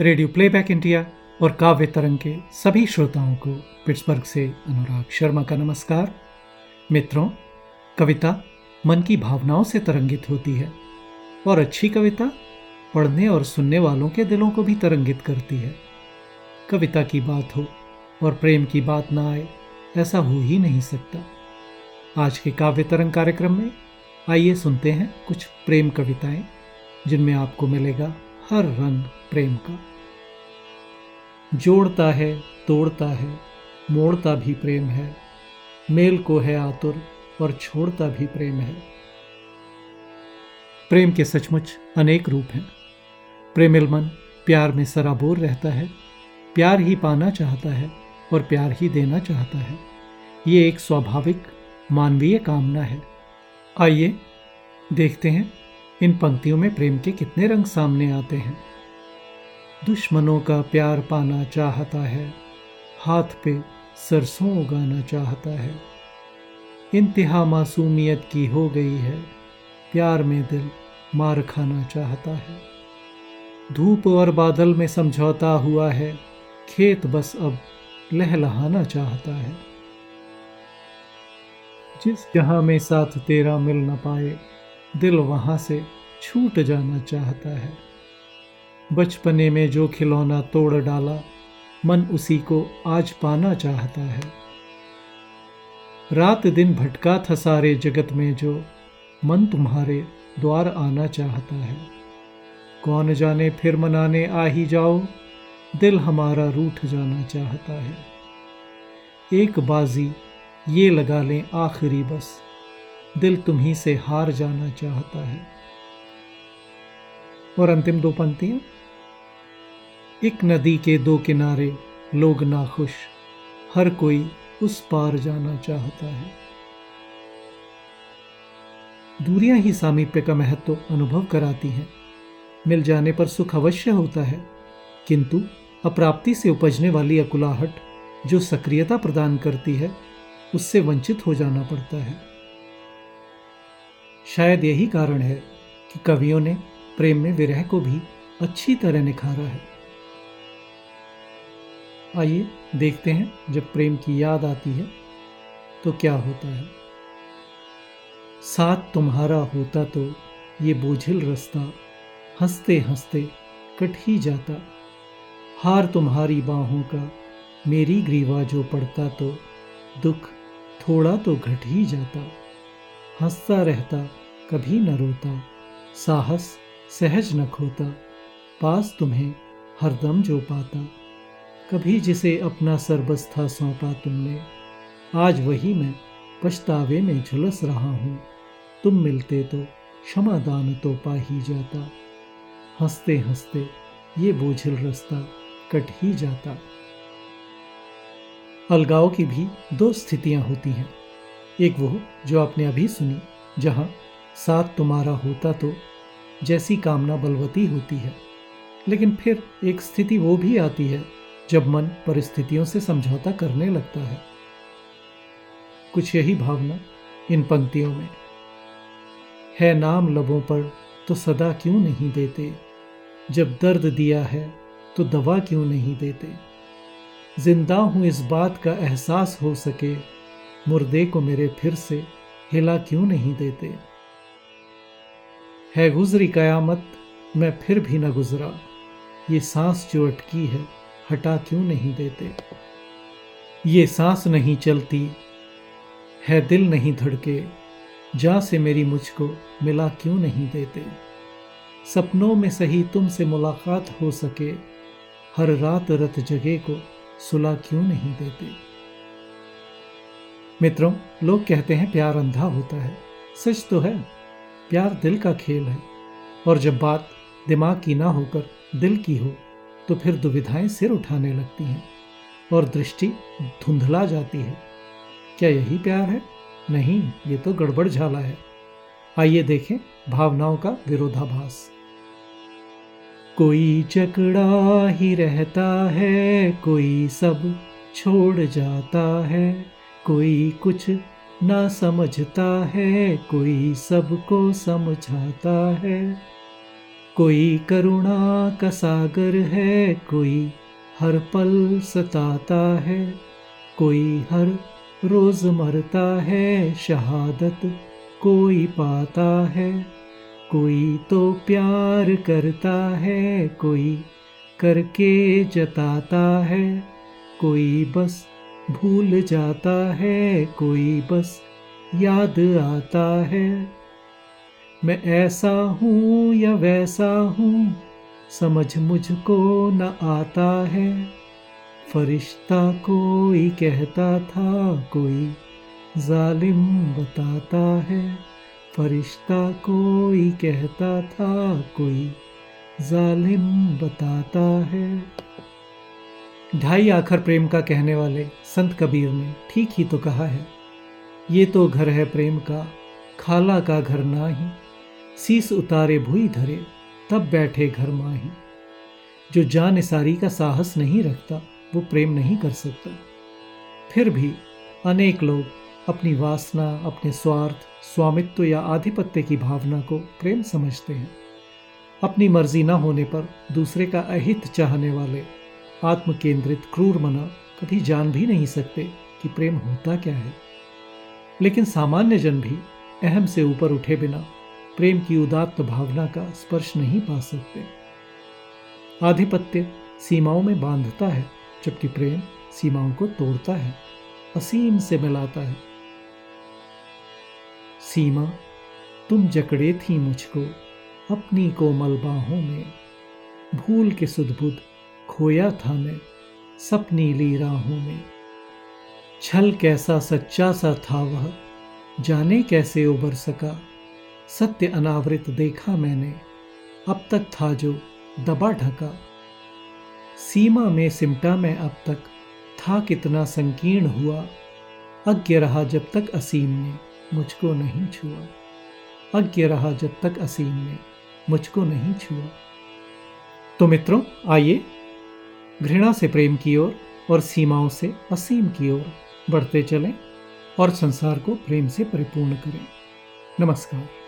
Radio playback India और काव्य तरंग के सभी श्रोताओं को पिट्सबर्ग से अनुराग शर्मा का नमस्कार। मित्रों, कविता मन की भावनाओं से तरंगित होती है और अच्छी कविता पढ़ने और सुनने वालों के दिलों को भी तरंगित करती है। कविता की बात हो और प्रेम की बात ना आए, ऐसा हो ही नहीं सकता। आज के काव्य तरंग कार्यक्रम में आइए सुनते हैं कुछ प्रेम कविताएँ, जिनमें आपको मिलेगा हर रंग प्रेम का। जोड़ता है, तोड़ता है, मोड़ता भी प्रेम है। मेल को है आतुर और छोड़ता भी प्रेम है। प्रेम के सचमुच अनेक रूप हैं। प्रेमिल मन प्यार में सराबोर रहता है। प्यार ही पाना चाहता है और प्यार ही देना चाहता है। ये एक स्वाभाविक, मानवीय कामना है। आइए देखते हैं इन पंक्तियों में प्रेम के कितने रंग सामने आते हैं। दुश्मनों का प्यार पाना चाहता है, हाथ पे सरसों उगाना चाहता है। इंतहा मासूमियत की हो गई है, प्यार में दिल मार खाना चाहता है। धूप और बादल में समझौता हुआ है, खेत बस अब लहलहाना चाहता है। जिस जहाँ में साथ तेरा मिल न पाए, दिल वहाँ से छूट जाना चाहता है। बचपने में जो खिलौना तोड़ डाला, मन उसी को आज पाना चाहता है। रात दिन भटका था सारे जगत में जो मन तुम्हारे द्वार आना चाहता है। कौन जाने फिर मनाने आ ही जाओ, दिल हमारा रूठ जाना चाहता है। एक बाजी ये लगा लें आखिरी बस, दिल तुम्ही से हार जाना चाहता है। और अंतिम दो पंक्तियाँ? एक नदी के दो किनारे लोग नाखुश, हर कोई उस पार जाना चाहता है। दूरियाँ ही सामीप्य का महत्व अनुभव कराती हैं। मिल जाने पर सुख अवश्य होता है, किंतु अप्राप्ति से उपजने वाली अकुलाहट जो सक्रियता प्रदान करती है, उससे वंचित हो जाना पड़ता है। शायद यही कारण है कि कवियों ने प्रेम में विरह को भी अच्छी तरह निखारा है। आइए देखते हैं, जब प्रेम की याद आती है तो क्या होता है? साथ तुम्हारा होता तो ये बोझिल रास्ता हँसते हँसते कट ही जाता। हार तुम्हारी बाहों का मेरी ग्रीवा जो पड़ता तो दुख थोड़ा तो घट ही जाता। हंसता रहता, कभी न रोता, साहस सहज न खोता, पास तुम्हें हरदम जो पाता। कभी जिसे अपना सरबस्था सौंपा तुमने। आज वही मैं पछतावे में झुलस रहा हूँ। तुम मिलते तो क्षमा दान तो पा ही जाता। हँसते हँसते ये बोझिल रास्ता कट ही जाता। अलगाव की भी दो स्थितियाँ होती हैं। एक वो जो आपने अभी सुनी, जहाँ साथ तुम्हारा होता तो जैसी कामना बलवती होती है। लेकिन फिर एक स्थिति वो भी आती है जब मन परिस्थितियों से समझौता करने लगता है। कुछ यही भावना इन पंक्तियों में। है नाम लबों पर तो सदा क्यों नहीं देते? जब दर्द दिया है तो दवा क्यों नहीं देते? ज़िंदा हूँ इस बात का एहसास हो सके, मुर्दे को मेरे फिर से हिला क्यों नहीं देते? है गुजरी कयामत, मैं फिर भी न गुजरा, ये सांस जो अटकी है हटा क्यों नहीं देते? ये सांस नहीं चलती, है दिल नहीं धड़के, जा से मेरी मुझको मिला क्यों नहीं देते? सपनों में सही तुमसे मुलाकात हो सके, हर रात रत जगह को सुला क्यों नहीं देते? मित्रों, लोग कहते हैं प्यार अंधा होता है, सच तो है, प्यार दिल का खेल है, और जब बात दिमाग की ना होकर दिल की हो तो फिर दुविधाएँ सिर उठाने लगती हैं और दृष्टि धुंधला जाती है। क्या यही प्यार है? नहीं, ये तो गड़बड़ झाला है। आइए देखें भावनाओं का विरोधाभास। कोई जकड़ा ही रहता है, कोई सब छोड़ जाता है, कोई कुछ ना समझता है, कोई सबको समझाता है। कोई करुणा का सागर है, कोई हर पल सताता है, कोई हर रोज मरता है, शहादत कोई पाता है, कोई तो प्यार करता है, कोई करके जताता है, कोई बस भूल जाता है, कोई बस याद आता है। मैं ऐसा हूँ या वैसा हूँ, समझ मुझको न आता है। फरिश्ता कोई कहता था, कोई जालिम बताता है। फरिश्ता कोई कहता था, कोई जालिम बताता है। ढाई आखर प्रेम का कहने वाले संत कबीर ने ठीक ही तो कहा है, ये तो घर है प्रेम का, खाला का घर ना ही। सीस उतारे भूई धरे, तब बैठे घर माही। जो जान सारी का साहस नहीं रखता, वो प्रेम नहीं कर सकता। फिर भी अनेक लोग अपनी वासना, अपने स्वार्थ, स्वामित्व या आधिपत्य की भावना को प्रेम समझते हैं। अपनी मर्ज़ी न होने पर दूसरे का अहित चाहने वाले आत्म केंद्रित क्रूर मना कभी जान भी नहीं सकते कि प्रेम होता क्या है। लेकिन सामान्य जन भी अहम से ऊपर उठे बिना प्रेम की उदात्त भावना का स्पर्श नहीं पा सकते। आधिपत्य सीमाओं में बांधता है, जबकि प्रेम सीमाओं को तोड़ता है, असीम से मिलाता है। सीमा, तुम जकड़े थी मुझको, अपनी कोमल बाहों में। भूल के सुदबुद खोया था मैं, सपनी ली राहों में। छल कैसा सच्चा सा था वह, जाने कैसे उबर सका सत्य अनावृत देखा मैंने अब तक था जो दबा ढका। सीमा में सिमटा मैं अब तक था कितना संकीर्ण हुआ। अज्ञ रहा जब तक असीम ने मुझको नहीं छुआ। अज्ञ रहा जब तक असीम ने मुझको नहीं छुआ। तो मित्रों आइए घृणा से प्रेम की ओर और, सीमाओं से असीम की ओर बढ़ते चलें और संसार को प्रेम से परिपूर्ण करें। नमस्कार।